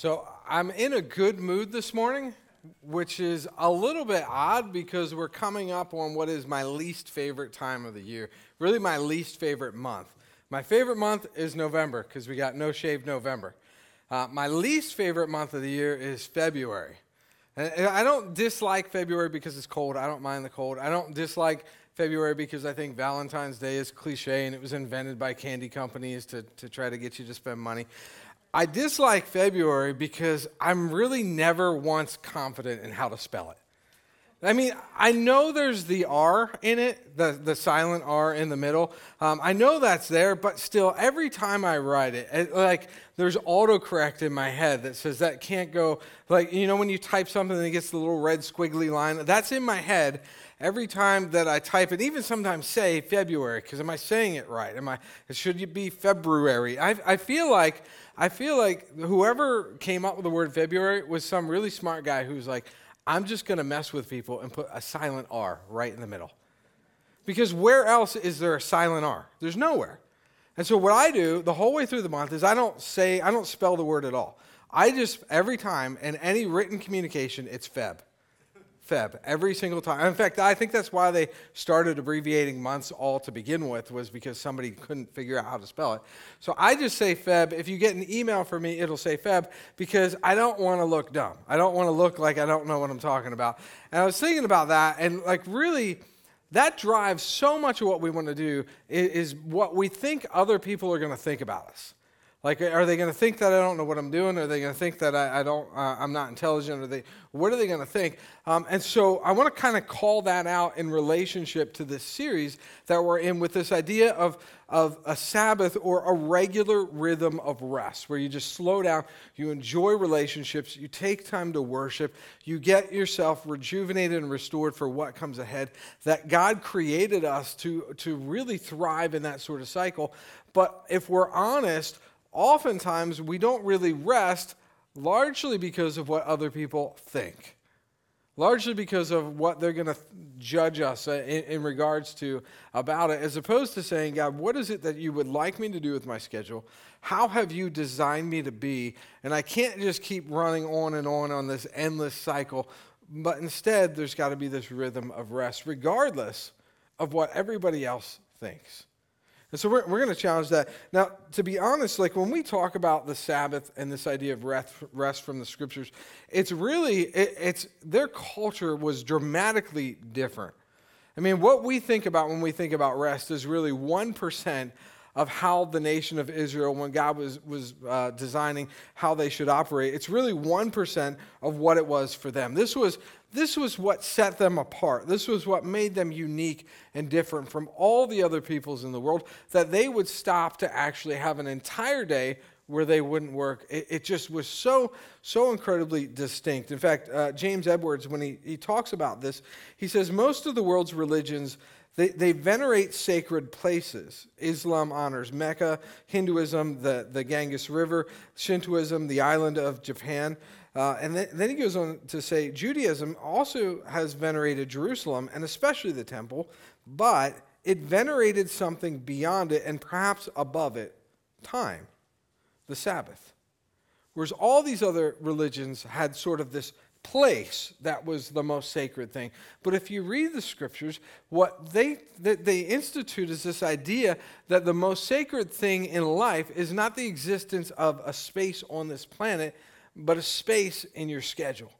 So I'm in a good mood this morning, which is a little bit odd because we're coming up on what is my least favorite time of the year, really my least favorite month. My favorite month is November because we got No Shave November. Uh, my least favorite month of the year is February. And I don't dislike February because it's cold. I don't mind the cold. I don't dislike February because I think Valentine's Day is cliche and it was invented by candy companies to, to try to get you to spend money. I dislike February because I'm really never once confident in how to spell it. I mean, I know there's the R in it, the, the silent R in the middle. Um, I know that's there, but still, every time I write it, it, like there's autocorrect in my head that says that can't go. Like, you know, when you type something and it gets the little red squiggly line, that's in my head every time that I type it, even sometimes say February, because am I saying it right? Am I, should it be February? I, I feel like I feel like whoever came up with the word February was some really smart guy who's like, I'm just going to mess with people and put a silent R right in the middle. Because where else is there a silent R? There's nowhere. And so what I do the whole way through the month is I don't say, I don't spell the word at all. I just, every time in any written communication, it's Feb. Feb every single time. In fact, I think that's why they started abbreviating months all to begin with, was because somebody couldn't figure out how to spell it. So I just say Feb. If you get an email from me, it'll say Feb because I don't want to look dumb. I don't want to look like I don't know what I'm talking about. And I was thinking about that, and like really, that drives so much of what we want to do is, what we think other people are going to think about us. Like, are they going to think that I don't know what I'm doing? Are they going to think that I, I don't, uh, I'm not intelligent? Are they, what are they going to think? Um, and so I want to kind of call that out in relationship to this series that we're in with this idea of, of a Sabbath or a regular rhythm of rest, where you just slow down, you enjoy relationships, you take time to worship, you get yourself rejuvenated and restored for what comes ahead. That God created us to, to really thrive in that sort of cycle. But if we're honest, oftentimes we don't really rest largely because of what other people think, largely because of what they're going to judge us uh, in, in, regards to about it, as opposed to saying, God, what is it that you would like me to do with my schedule? How have you designed me to be? And I can't just keep running on and on on this endless cycle, but instead, there's got to be this rhythm of rest, regardless of what everybody else thinks. And so we're, we're going to challenge that. Now, to be honest, like when we talk about the Sabbath and this idea of rest, rest from the scriptures, it's really, it, it's, their culture was dramatically different. I mean, what we think about when we think about rest is really 1% of how the nation of Israel, when God was, was uh, designing how they should operate, it's really 1% of what it was for them. This was this was what set them apart. This was what made them unique and different from all the other peoples in the world, that they would stop to actually have an entire day where they wouldn't work. It, it just was so, so incredibly distinct. In fact, uh, James Edwards, when he, he talks about this, he says most of the world's religions. They, they venerate sacred places. Islam honors Mecca, Hinduism, the, the Ganges River, Shintoism, the island of Japan. Uh, and then, then, he goes on to say Judaism also has venerated Jerusalem and especially the temple, but it venerated something beyond it and perhaps above it time, the Sabbath. Whereas all these other religions had sort of this place that was the most sacred thing. But if you read the scriptures, what they, they institute is this idea that the most sacred thing in life is not the existence of a space on this planet but a space in your schedule.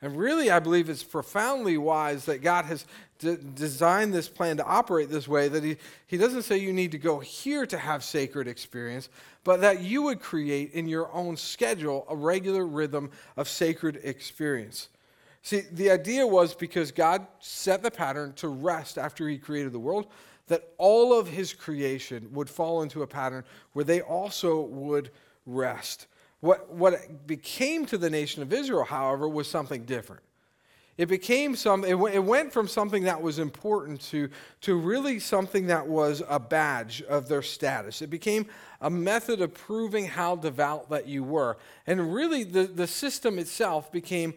And really, I believe it's profoundly wise that God has d- designed this plan to operate this way that he, he doesn't say you need to go here to have sacred experience, but that you would create in your own schedule a regular rhythm of sacred experience. See, the idea was because God set the pattern to rest after he created the world, that all of his creation would fall into a pattern where they also would rest. What, what became to the nation of Israel, however, was something different. It became some, it, w- it went from something that was important to, to really something that was a badge of their status. It became a method of proving how devout that you were. And really, the, the system itself became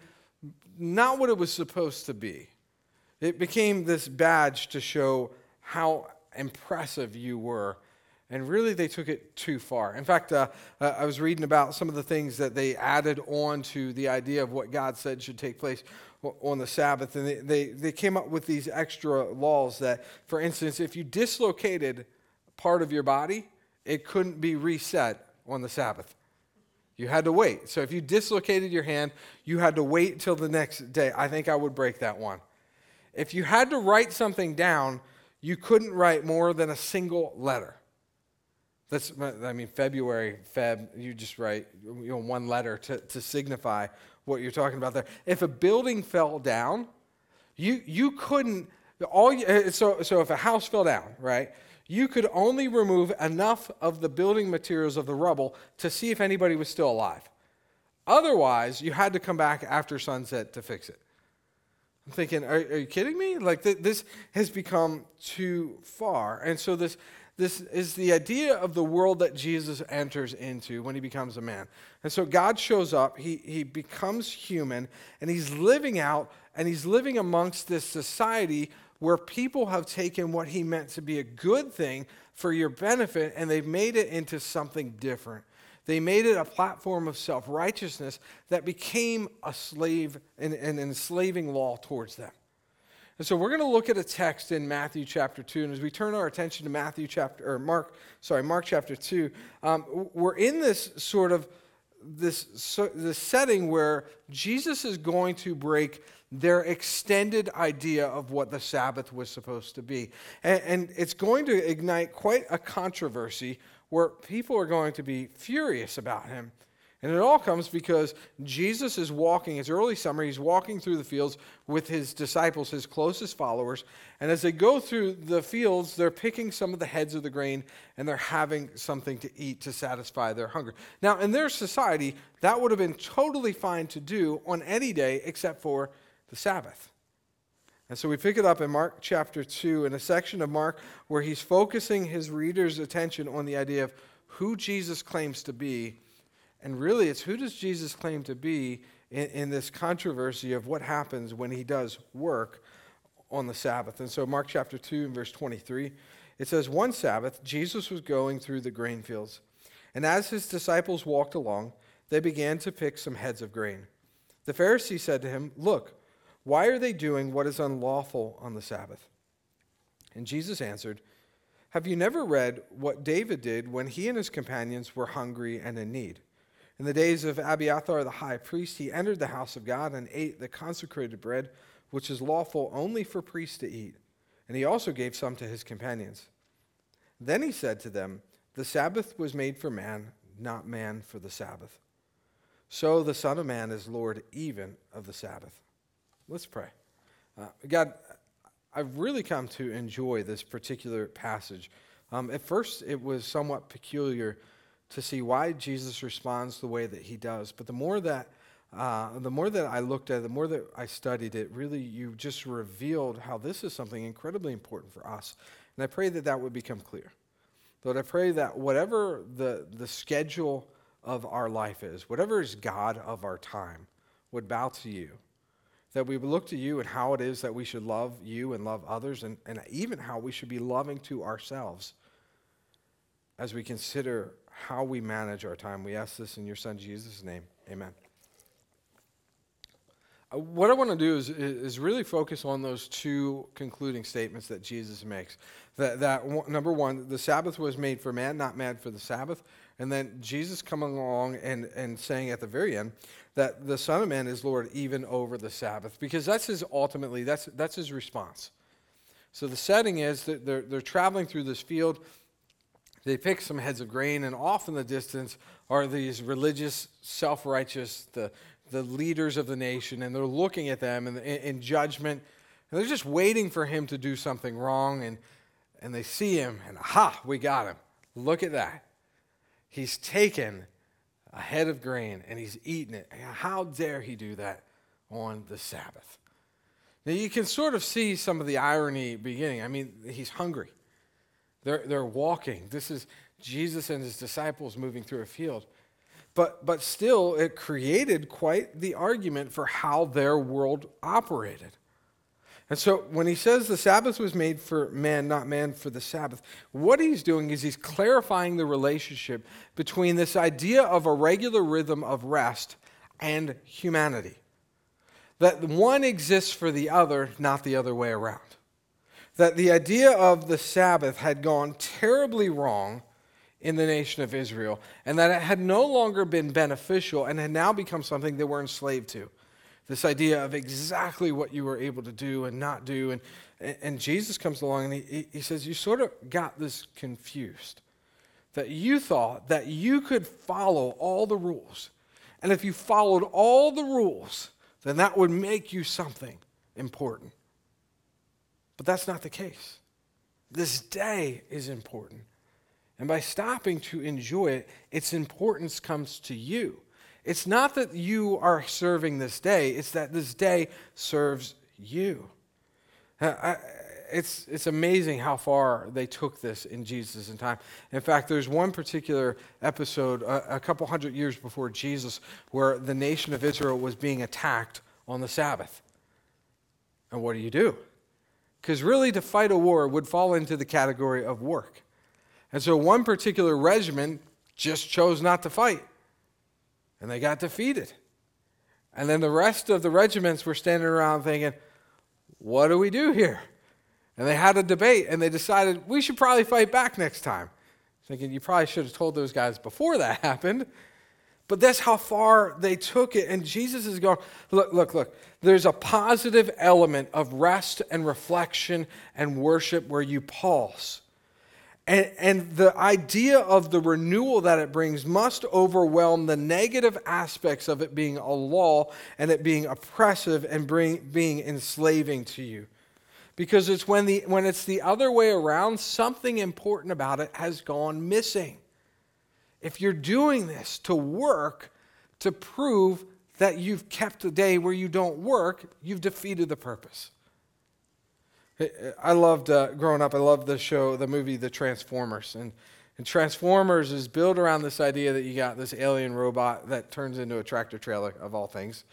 not what it was supposed to be. It became this badge to show how impressive you were And really, they took it too far. In fact, uh, uh, I was reading about some of the things that they added on to the idea of what God said should take place on the Sabbath. And they, they, they came up with these extra laws that, for instance, if you dislocated part of your body, it couldn't be reset on the Sabbath. You had to wait. So if you dislocated your hand, you had to wait till the next day. I think I would break that one. If you had to write something down, you couldn't write more than a single letter. That's, I mean, February, Feb, you just write you know, one letter to, to signify what you're talking about there. If a building fell down, you, you couldn't, all you, uh, so, so if a house fell down, right, you could only remove enough of the building materials of the rubble to see if anybody was still alive. Otherwise, you had to come back after sunset to fix it. I'm thinking, are, are you kidding me? Like, th- this has become too far. And so, this, this is the idea of the world that Jesus enters into when he becomes a man. And so God shows up, he, he becomes human, and he's living out, and he's living amongst this society where people have taken what he meant to be a good thing for your benefit and they've made it into something different. They made it a platform of self righteousness that became a slave, and an enslaving law towards them. And so we're going to look at a text in Matthew chapter 2. And as we turn our attention to Matthew chapter, or Mark, sorry, Mark chapter 2, um, we're in this sort of this, this setting where Jesus is going to break their extended idea of what the Sabbath was supposed to be. And, and it's going to ignite quite a controversy where people are going to be furious about him. And it all comes because Jesus is walking, it's early summer, he's walking through the fields with his disciples, his closest followers. And as they go through the fields, they're picking some of the heads of the grain and they're having something to eat to satisfy their hunger. Now, in their society, that would have been totally fine to do on any day except for the Sabbath. And so we pick it up in Mark chapter 2 in a section of Mark where he's focusing his readers' attention on the idea of who Jesus claims to be and really, it's who does Jesus claim to be in, in, this controversy of what happens when he does work on the Sabbath? And so, Mark chapter 2 and verse 23, it says, One Sabbath, Jesus was going through the grain fields. And as his disciples walked along, they began to pick some heads of grain. The Pharisee said to him, Look, why are they doing what is unlawful on the Sabbath? And Jesus answered, Have you never read what David did when he and his companions were hungry and in need? In the days of Abiathar the high priest, he entered the house of God and ate the consecrated bread, which is lawful only for priests to eat. And he also gave some to his companions. Then he said to them, The Sabbath was made for man, not man for the Sabbath. So the Son of Man is Lord even of the Sabbath. Let's pray. Uh, God, I've really come to enjoy this particular passage. Um, at first, it was somewhat peculiar to see why Jesus responds the way that he does. But the more that uh, the more that I looked at it, the more that I studied it, really you just revealed how this is something incredibly important for us. And I pray that that would become clear. Lord, I pray that whatever the, the schedule of our life is, whatever is God of our time, would bow to you. That we would look to you and how it is that we should love you and love others, and, and even how we should be loving to ourselves as we consider how we manage our time. We ask this in your Son Jesus' name. Amen. Uh, what I want to do is, is really focus on those two concluding statements that Jesus makes. That, that number one, the Sabbath was made for man, not man for the Sabbath. And then Jesus coming along and, and saying at the very end that the Son of Man is Lord even over the Sabbath, because that's his ultimately, that's, that's his response. So the setting is that they're, they're traveling through this field. They pick some heads of grain, and off in the distance are these religious, self righteous, the, the leaders of the nation, and they're looking at them in, in, in, judgment. And they're just waiting for him to do something wrong, and, and they see him, and aha, we got him. Look at that. He's taken a head of grain and he's eaten it. How dare he do that on the Sabbath? Now, you can sort of see some of the irony beginning. I mean, he's hungry. They're, they're walking. This is Jesus and his disciples moving through a field. But, but still, it created quite the argument for how their world operated. And so when he says the Sabbath was made for man, not man for the Sabbath, what he's doing is he's clarifying the relationship between this idea of a regular rhythm of rest and humanity. That one exists for the other, not the other way around. That the idea of the Sabbath had gone terribly wrong in the nation of Israel, and that it had no longer been beneficial and had now become something they were enslaved to this idea of exactly what you were able to do and not do. And, and Jesus comes along and he, he says, You sort of got this confused. That you thought that you could follow all the rules. And if you followed all the rules, then that would make you something important. But that's not the case. This day is important. And by stopping to enjoy it, its importance comes to you. It's not that you are serving this day, it's that this day serves you. Uh, I, it's, it's amazing how far they took this in Jesus' time. In fact, there's one particular episode a, a couple hundred years before Jesus where the nation of Israel was being attacked on the Sabbath. And what do you do? Because really, to fight a war would fall into the category of work. And so one particular regiment just chose not to fight and they got defeated. And then the rest of the regiments were standing around thinking, what do we do here? And they had a debate and they decided we should probably fight back next time. Thinking you probably should have told those guys before that happened. But that's how far they took it. And Jesus is going, look, look, look. There's a positive element of rest and reflection and worship where you pause. And, and the idea of the renewal that it brings must overwhelm the negative aspects of it being a law and it being oppressive and bring, being enslaving to you. Because it's when, the, when it's the other way around, something important about it has gone missing. If you're doing this to work to prove that you've kept a day where you don't work, you've defeated the purpose. I loved uh, growing up. I loved the show, the movie, The Transformers, and and Transformers is built around this idea that you got this alien robot that turns into a tractor trailer of all things.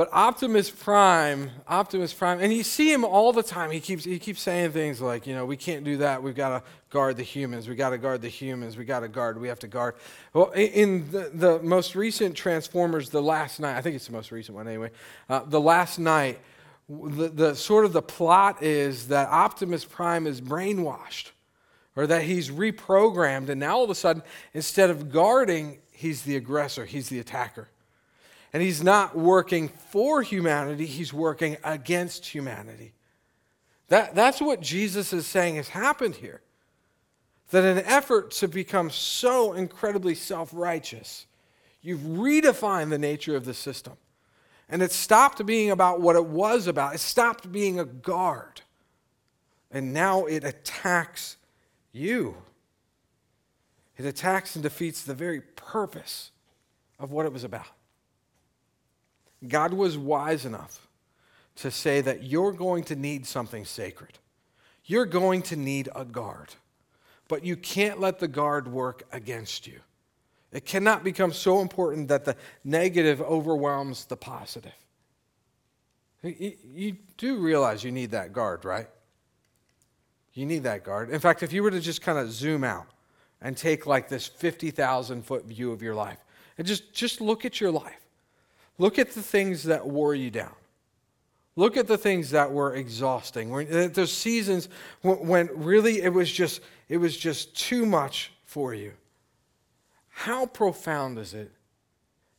But Optimus Prime, Optimus Prime, and you see him all the time. He keeps he keeps saying things like, you know, we can't do that. We've got to guard the humans. We got to guard the humans. We got to guard. We have to guard. Well, in the, the most recent Transformers, the Last Knight, I think it's the most recent one anyway. Uh, the Last Knight, the, the sort of the plot is that Optimus Prime is brainwashed or that he's reprogrammed, and now all of a sudden, instead of guarding, he's the aggressor, he's the attacker. And he's not working for humanity, he's working against humanity. That, that's what Jesus is saying has happened here. That an effort to become so incredibly self righteous, you've redefined the nature of the system. And it stopped being about what it was about. It stopped being a guard. And now it attacks you. It attacks and defeats the very purpose of what it was about. God was wise enough to say that you're going to need something sacred. You're going to need a guard. But you can't let the guard work against you. It cannot become so important that the negative overwhelms the positive. You, do realize you need that guard, right? You need that guard. In fact, if you were to just kind of zoom out and take like this 50,000 foot view of your life and just, just look at your life, look at the things that wore you down. Look at the things that were exhausting. Uh, those seasons when really it was just it was just too much for you. How profound is it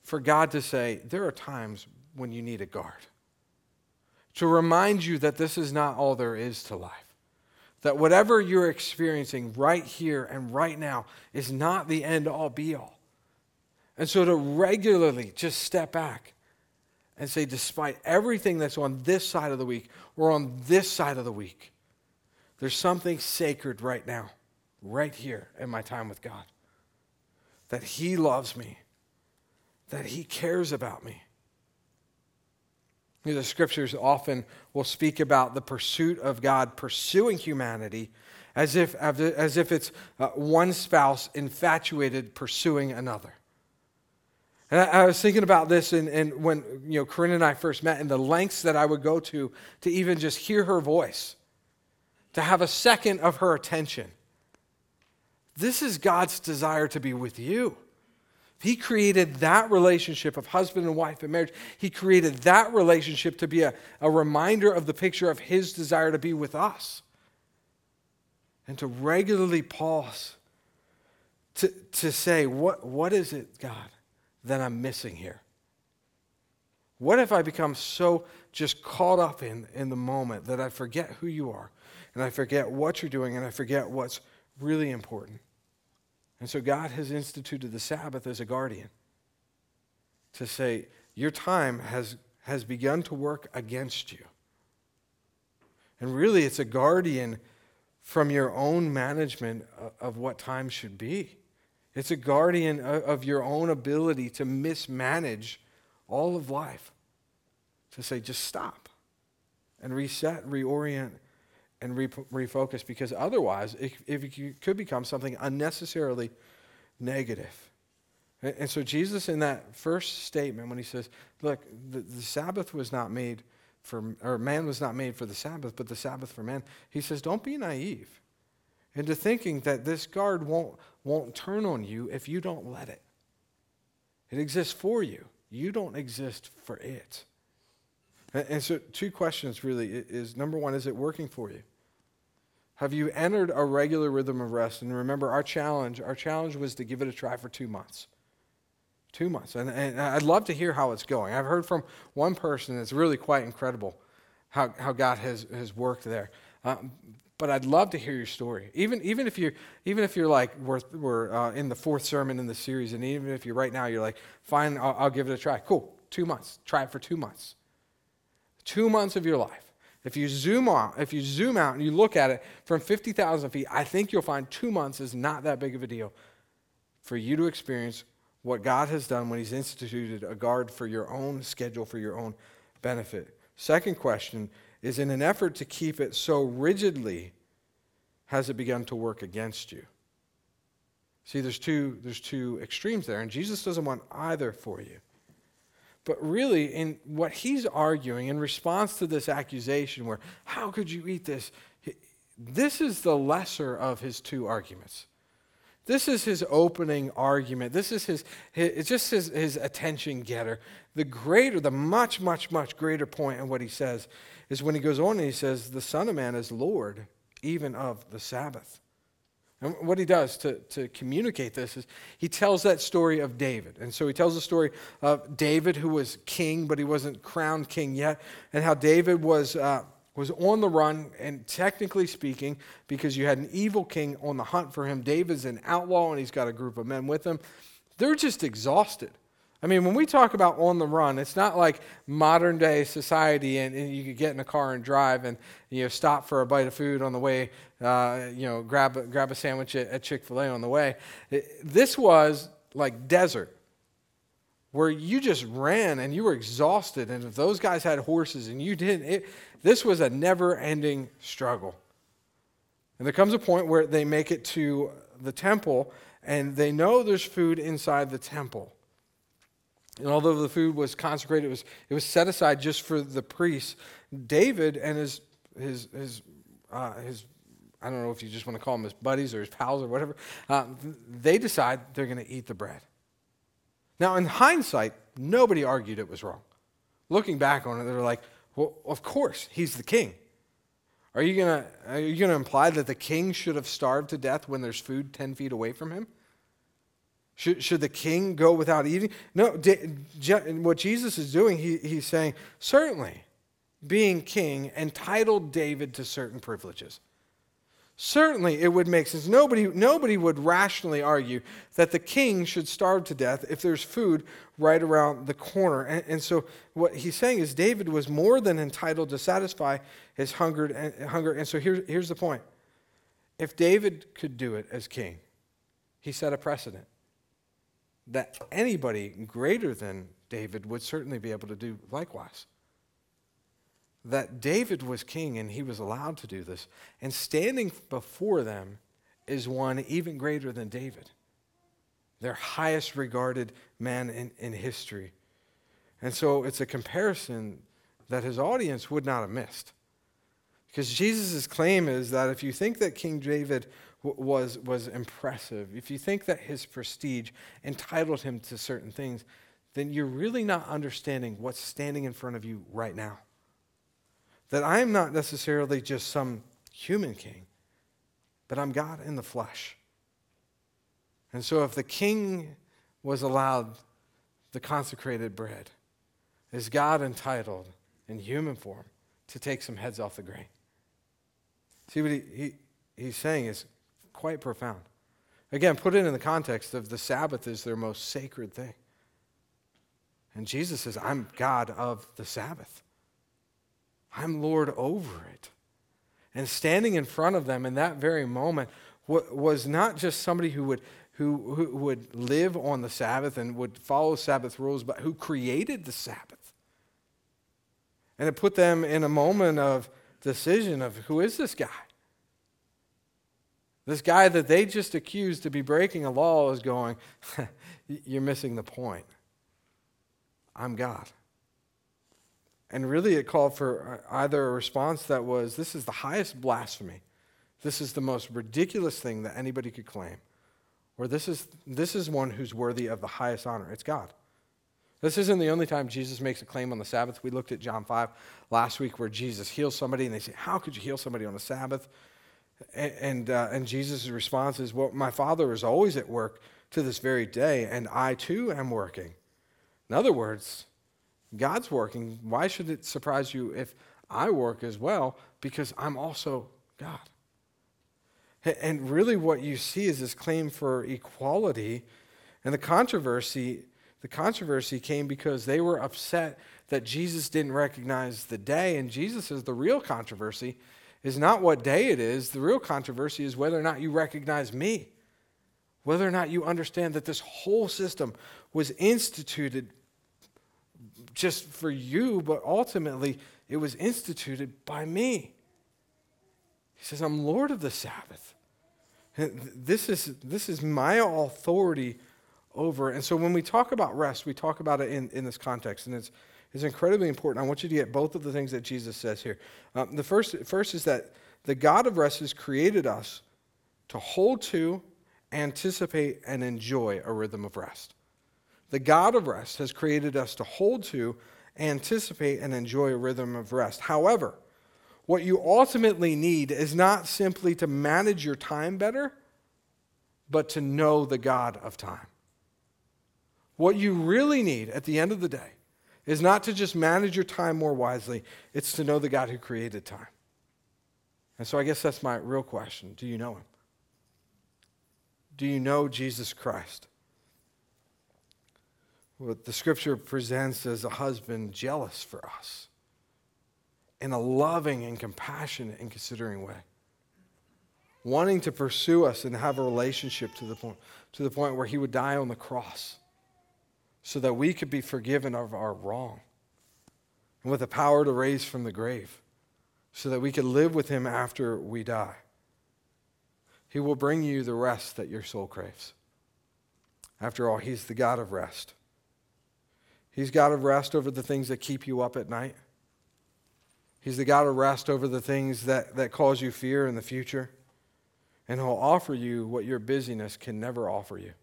for God to say, there are times when you need a guard? To remind you that this is not all there is to life. That whatever you're experiencing right here and right now is not the end all be all. And so to regularly just step back and say, despite everything that's on this side of the week or on this side of the week, there's something sacred right now, right here in my time with God that He loves me, that He cares about me. The scriptures often will speak about the pursuit of God pursuing humanity as if, as if it's uh, one spouse infatuated pursuing another. And I, I, was thinking about this and, and when you know Corinne and I first met and the lengths that I would go to to even just hear her voice, to have a second of her attention. This is God's desire to be with you. He created that relationship of husband and wife in marriage. He created that relationship to be a, a reminder of the picture of His desire to be with us. And to regularly pause to, to say, what, what is it, God, that I'm missing here? What if I become so just caught up in, in the moment that I forget who you are and I forget what you're doing and I forget what's really important? And so God has instituted the Sabbath as a guardian to say, Your time has, has begun to work against you. And really, it's a guardian from your own management of what time should be. It's a guardian of your own ability to mismanage all of life. To say, just stop and reset, reorient, and re- refocus because otherwise it, it could become something unnecessarily negative. And, and so Jesus in that first statement when he says, look, the, the Sabbath was not made for, or man was not made for the Sabbath, but the Sabbath for man, he says, don't be naive into thinking that this guard won't, won't turn on you if you don't let it. It exists for you. You don't exist for it. And, and so two questions really is number one, is it working for you? Have you entered a regular rhythm of rest? And remember, our challenge, our challenge was to give it a try for two months. Two months. And, and I'd love to hear how it's going. I've heard from one person that's really quite incredible how, how God has, has worked there. Um, but I'd love to hear your story. Even, even, if, you're, even if you're like, we're, we're uh, in the fourth sermon in the series, and even if you're right now, you're like, fine, I'll, I'll give it a try. Cool, two months. Try it for two months. Two months of your life. If you zoom out, if you zoom out and you look at it from 50,000 feet, I think you'll find two months is not that big of a deal for you to experience what God has done when He's instituted a guard for your own schedule, for your own benefit. Second question is in an effort to keep it so rigidly, has it begun to work against you? See, there's two, there's two extremes there, and Jesus doesn't want either for you. But really, in what he's arguing in response to this accusation, where, how could you eat this? This is the lesser of his two arguments. This is his opening argument. This is his, his it's just his, his attention getter. The greater, the much, much, much greater point in what he says is when he goes on and he says, The Son of Man is Lord even of the Sabbath. And what he does to, to communicate this is he tells that story of David. And so he tells the story of David, who was king, but he wasn't crowned king yet, and how David was, uh, was on the run, and technically speaking, because you had an evil king on the hunt for him, David's an outlaw, and he's got a group of men with him. They're just exhausted. I mean, when we talk about on the run, it's not like modern day society and, and, you could get in a car and drive and you know stop for a bite of food on the way, uh, you know, grab grab a sandwich at, at Chick Fil A on the way. It, this was like desert, where you just ran and you were exhausted, and if those guys had horses and you didn't, it, this was a never-ending struggle. And there comes a point where they make it to the temple, and they know there's food inside the temple. And although the food was consecrated, it was, it was set aside just for the priests. David and his, his, his, uh, his I don't know if you just want to call them his buddies or his pals or whatever, uh, they decide they're going to eat the bread. Now, in hindsight, nobody argued it was wrong. Looking back on it, they were like, well, of course, he's the king. Are you going to imply that the king should have starved to death when there's food 10 feet away from him? Should, should the king go without eating? No, what Jesus is doing, he, he's saying, certainly, being king entitled David to certain privileges. Certainly, it would make sense. Nobody, nobody would rationally argue that the king should starve to death if there's food right around the corner. And, and so, what he's saying is David was more than entitled to satisfy his hunger. And, hunger. and so, here, here's the point if David could do it as king, he set a precedent that anybody greater than David would certainly be able to do likewise. That David was king and he was allowed to do this. And standing before them is one even greater than David. their highest regarded man in, in history. And so it's a comparison that his audience would not have missed. Because Jesus' claim is that if you think that King David w- was, was impressive, if you think that his prestige entitled him to certain things, then you're really not understanding what's standing in front of you right now. That I am not necessarily just some human king, but I'm God in the flesh. And so if the king was allowed the consecrated bread, is God entitled in human form to take some heads off the grain? See what he, he, he's saying is quite profound. Again, put it in the context of the Sabbath is their most sacred thing. And Jesus says, I'm God of the Sabbath. I'm Lord over it. And standing in front of them in that very moment was not just somebody who would, who, who would live on the Sabbath and would follow Sabbath rules, but who created the Sabbath. And it put them in a moment of decision of who is this guy? This guy that they just accused to be breaking a law is going, You're missing the point. I'm God. And really, it called for either a response that was, This is the highest blasphemy. This is the most ridiculous thing that anybody could claim. Or this is, this is one who's worthy of the highest honor. It's God. This isn't the only time Jesus makes a claim on the Sabbath. We looked at John 5 last week where Jesus heals somebody, and they say, How could you heal somebody on the Sabbath? And, and, uh, and Jesus' response is, Well, my Father is always at work to this very day, and I too am working. In other words, God's working. Why should it surprise you if I work as well? Because I'm also God. And really, what you see is this claim for equality. And the controversy, the controversy came because they were upset that Jesus didn't recognize the day. And Jesus says the real controversy is not what day it is. The real controversy is whether or not you recognize me, whether or not you understand that this whole system was instituted just for you, but ultimately it was instituted by me. He says, I'm Lord of the Sabbath. This is, this is my authority over. And so when we talk about rest, we talk about it in, in this context, and it's, it's incredibly important. I want you to get both of the things that Jesus says here. Um, the first, first is that the God of rest has created us to hold to, anticipate, and enjoy a rhythm of rest. The God of rest has created us to hold to, anticipate, and enjoy a rhythm of rest. However, what you ultimately need is not simply to manage your time better, but to know the God of time. What you really need at the end of the day is not to just manage your time more wisely, it's to know the God who created time. And so I guess that's my real question. Do you know him? Do you know Jesus Christ? What the scripture presents as a husband jealous for us in a loving and compassionate and considering way. Wanting to pursue us and have a relationship to the point, to the point where he would die on the cross so that we could be forgiven of our wrong and with the power to raise from the grave so that we could live with him after we die. He will bring you the rest that your soul craves. After all, he's the God of rest. He's God of rest over the things that keep you up at night. He's the God of rest over the things that, that cause you fear in the future. And He'll offer you what your busyness can never offer you.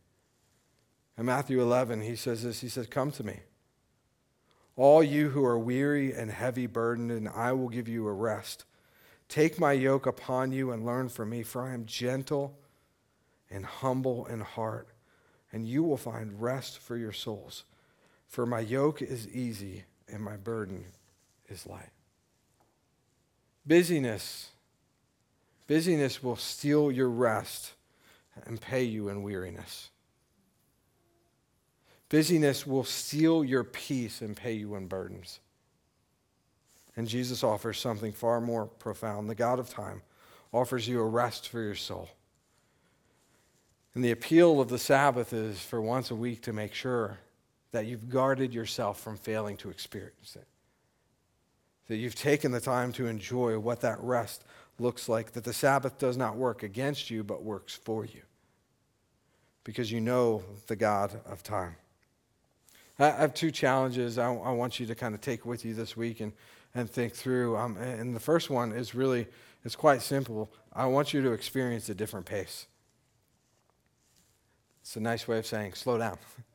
In Matthew 11, He says this He says, Come to me, all you who are weary and heavy burdened, and I will give you a rest. Take my yoke upon you and learn from me, for I am gentle and humble in heart, and you will find rest for your souls. For my yoke is easy and my burden is light. Busyness. Busyness will steal your rest and pay you in weariness. Busyness will steal your peace and pay you in burdens. And Jesus offers something far more profound. The God of time offers you a rest for your soul. And the appeal of the Sabbath is for once a week to make sure that you've guarded yourself from failing to experience it that you've taken the time to enjoy what that rest looks like, that the Sabbath does not work against you, but works for you. because you know the God of time. I have two challenges I, I want you to kind of take with you this week and, and think through. Um, and the first one is really, it's quite simple. I want you to experience a different pace. It's a nice way of saying slow down.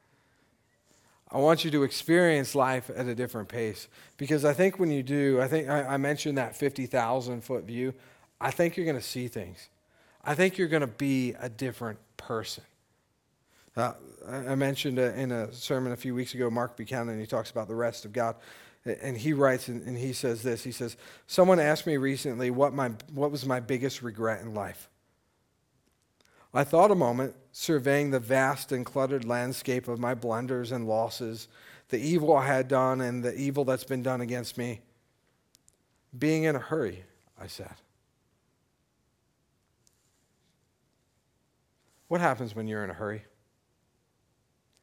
I want you to experience life at a different pace because I think when you do, I think I, I mentioned that 50,000 foot view. I think you're going to see things. I think you're going to be a different person. Uh, I mentioned uh, in a sermon a few weeks ago, Mark Buchanan, he talks about the rest of God. And he writes and he says this He says, Someone asked me recently what, my, what was my biggest regret in life. I thought a moment, surveying the vast and cluttered landscape of my blunders and losses, the evil I had done and the evil that's been done against me. Being in a hurry, I said. What happens when you're in a hurry?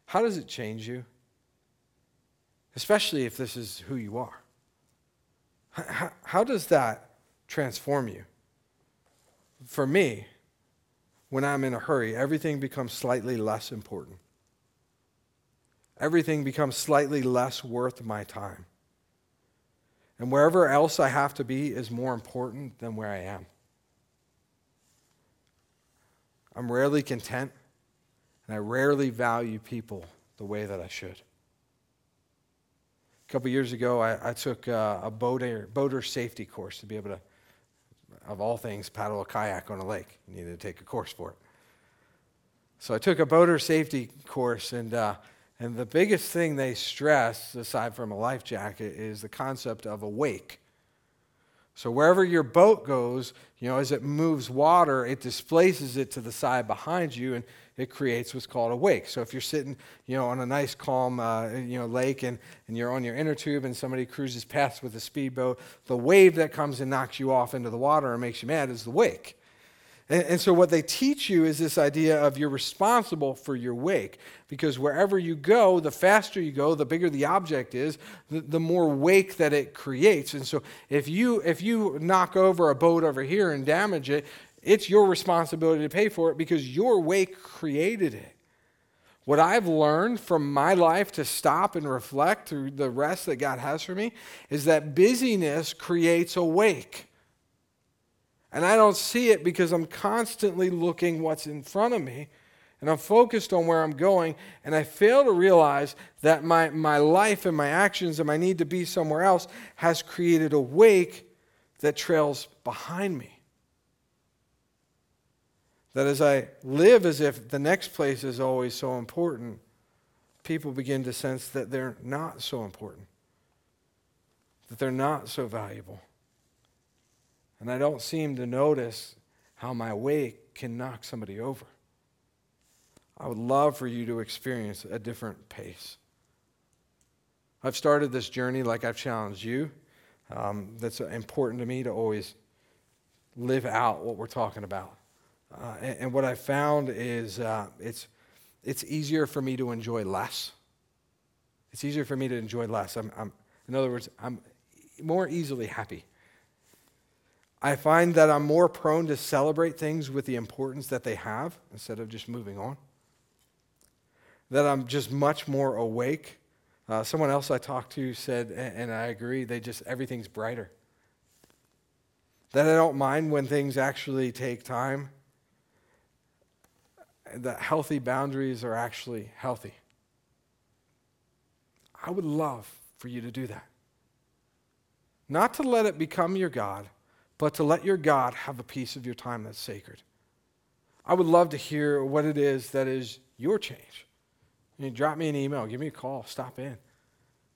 How does it change you? Especially if this is who you are. How, does that transform you? For me, when I'm in a hurry, everything becomes slightly less important. Everything becomes slightly less worth my time. And wherever else I have to be is more important than where I am. I'm rarely content, and I rarely value people the way that I should. A couple years ago, I, I took uh, a boater, boater safety course to be able to of all things, paddle a kayak on a lake. You needed to take a course for it. So I took a boater safety course, and, uh, and the biggest thing they stress, aside from a life jacket, is the concept of a wake. So wherever your boat goes, you know, as it moves water, it displaces it to the side behind you, and it creates what's called a wake. So if you're sitting, you know, on a nice calm, uh, you know, lake and, and you're on your inner tube and somebody cruises past with a speedboat, the wave that comes and knocks you off into the water and makes you mad is the wake. And, and so what they teach you is this idea of you're responsible for your wake because wherever you go, the faster you go, the bigger the object is, the, the more wake that it creates. And so if you if you knock over a boat over here and damage it, it's your responsibility to pay for it because your wake created it. What I've learned from my life to stop and reflect through the rest that God has for me is that busyness creates a wake. And I don't see it because I'm constantly looking what's in front of me and I'm focused on where I'm going, and I fail to realize that my, my life and my actions and my need to be somewhere else has created a wake that trails behind me. That as I live as if the next place is always so important, people begin to sense that they're not so important, that they're not so valuable. And I don't seem to notice how my weight can knock somebody over. I would love for you to experience a different pace. I've started this journey like I've challenged you. Um, that's important to me to always live out what we're talking about. Uh, and, and, what I found is uh, it's, it's easier for me to enjoy less. It's easier for me to enjoy less. I'm, I'm, in other words, I'm more easily happy. I find that I'm more prone to celebrate things with the importance that they have instead of just moving on. That I'm just much more awake. Uh, someone else I talked to said, and, and I agree, they just, everything's brighter. That I don't mind when things actually take time that healthy boundaries are actually healthy. I would love for you to do that. Not to let it become your God, but to let your God have a piece of your time that's sacred. I would love to hear what it is that is your change. You drop me an email, give me a call, stop in.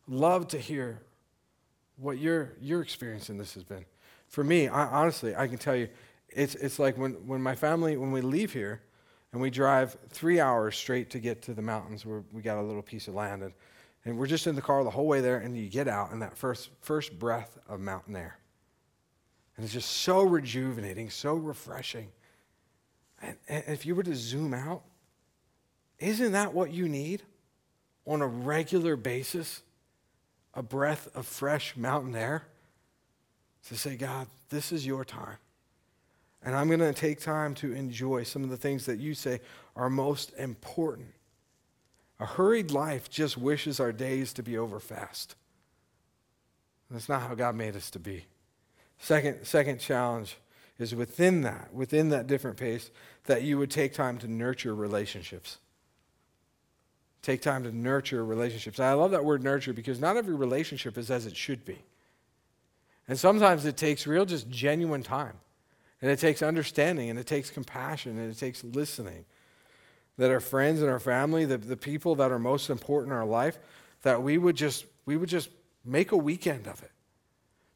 Love to hear what your, your experience in this has been. For me, I, honestly, I can tell you, it's, it's like when, when my family, when we leave here, and we drive three hours straight to get to the mountains where we got a little piece of land. And, and we're just in the car the whole way there, and you get out, and that first, first breath of mountain air. And it's just so rejuvenating, so refreshing. And, and if you were to zoom out, isn't that what you need on a regular basis? A breath of fresh mountain air? To say, God, this is your time. And I'm going to take time to enjoy some of the things that you say are most important. A hurried life just wishes our days to be over fast. That's not how God made us to be. Second, second challenge is within that, within that different pace, that you would take time to nurture relationships. Take time to nurture relationships. And I love that word nurture because not every relationship is as it should be. And sometimes it takes real, just genuine time. And it takes understanding and it takes compassion and it takes listening. That our friends and our family, the, the people that are most important in our life, that we would just we would just make a weekend of it.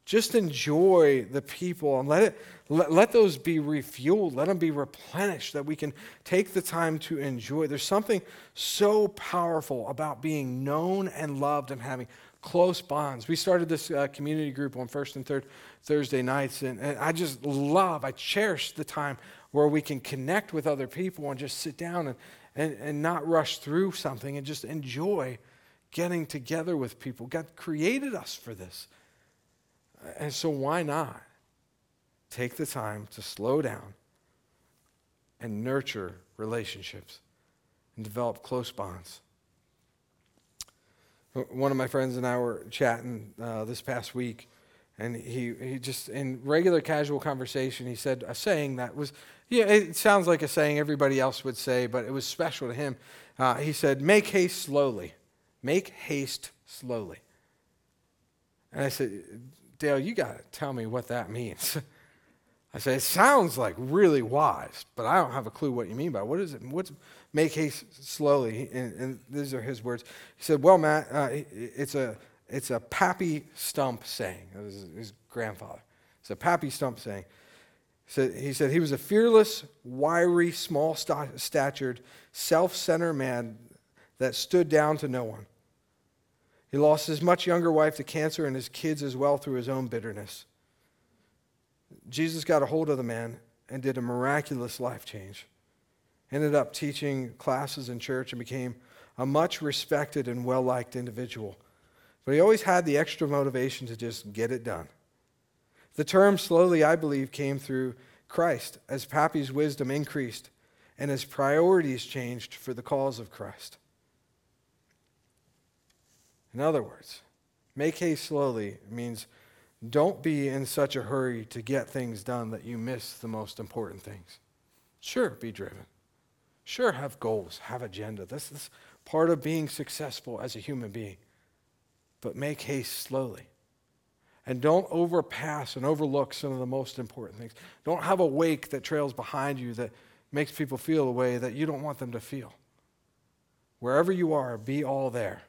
Just enjoy the people and let it let, let those be refueled, let them be replenished, that we can take the time to enjoy. There's something so powerful about being known and loved and having close bonds. We started this uh, community group on first and third Thursday nights, and, and I just love, I cherish the time where we can connect with other people and just sit down and, and, and not rush through something and just enjoy getting together with people. God created us for this. And so, why not take the time to slow down and nurture relationships and develop close bonds? One of my friends and I were chatting uh, this past week, and he, he just, in regular casual conversation, he said a saying that was, yeah, it sounds like a saying everybody else would say, but it was special to him. Uh, he said, Make haste slowly. Make haste slowly. And I said, Dale, you got to tell me what that means. I say, it sounds like really wise, but I don't have a clue what you mean by it. What is it? What's make haste slowly? And, and these are his words. He said, well, Matt, uh, it's a it's a Pappy Stump saying. Was his grandfather. It's a Pappy Stump saying. He said he was a fearless, wiry, small statured, self centered man that stood down to no one. He lost his much younger wife to cancer and his kids as well through his own bitterness. Jesus got a hold of the man and did a miraculous life change. Ended up teaching classes in church and became a much respected and well liked individual. But he always had the extra motivation to just get it done. The term slowly, I believe, came through Christ as Pappy's wisdom increased and his priorities changed for the cause of Christ. In other words, make haste slowly means don't be in such a hurry to get things done that you miss the most important things. Sure, be driven. Sure, have goals, have agenda. This is part of being successful as a human being. But make haste slowly. And don't overpass and overlook some of the most important things. Don't have a wake that trails behind you that makes people feel a way that you don't want them to feel. Wherever you are, be all there.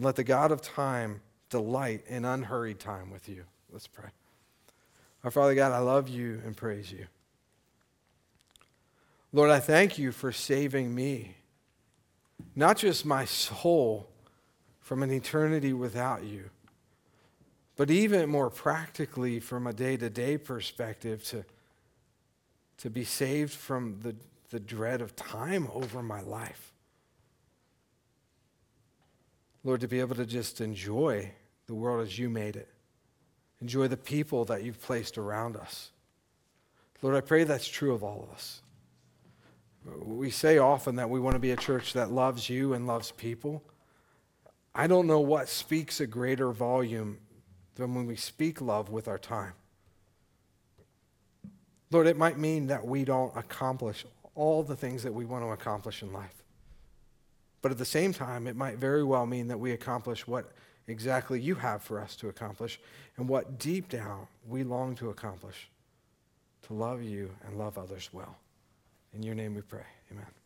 And let the God of time delight in unhurried time with you. Let's pray. Our Father God, I love you and praise you. Lord, I thank you for saving me, not just my soul from an eternity without you, but even more practically from a day to day perspective to, to be saved from the, the dread of time over my life. Lord, to be able to just enjoy the world as you made it, enjoy the people that you've placed around us. Lord, I pray that's true of all of us. We say often that we want to be a church that loves you and loves people. I don't know what speaks a greater volume than when we speak love with our time. Lord, it might mean that we don't accomplish all the things that we want to accomplish in life. But at the same time, it might very well mean that we accomplish what exactly you have for us to accomplish and what deep down we long to accomplish to love you and love others well. In your name we pray. Amen.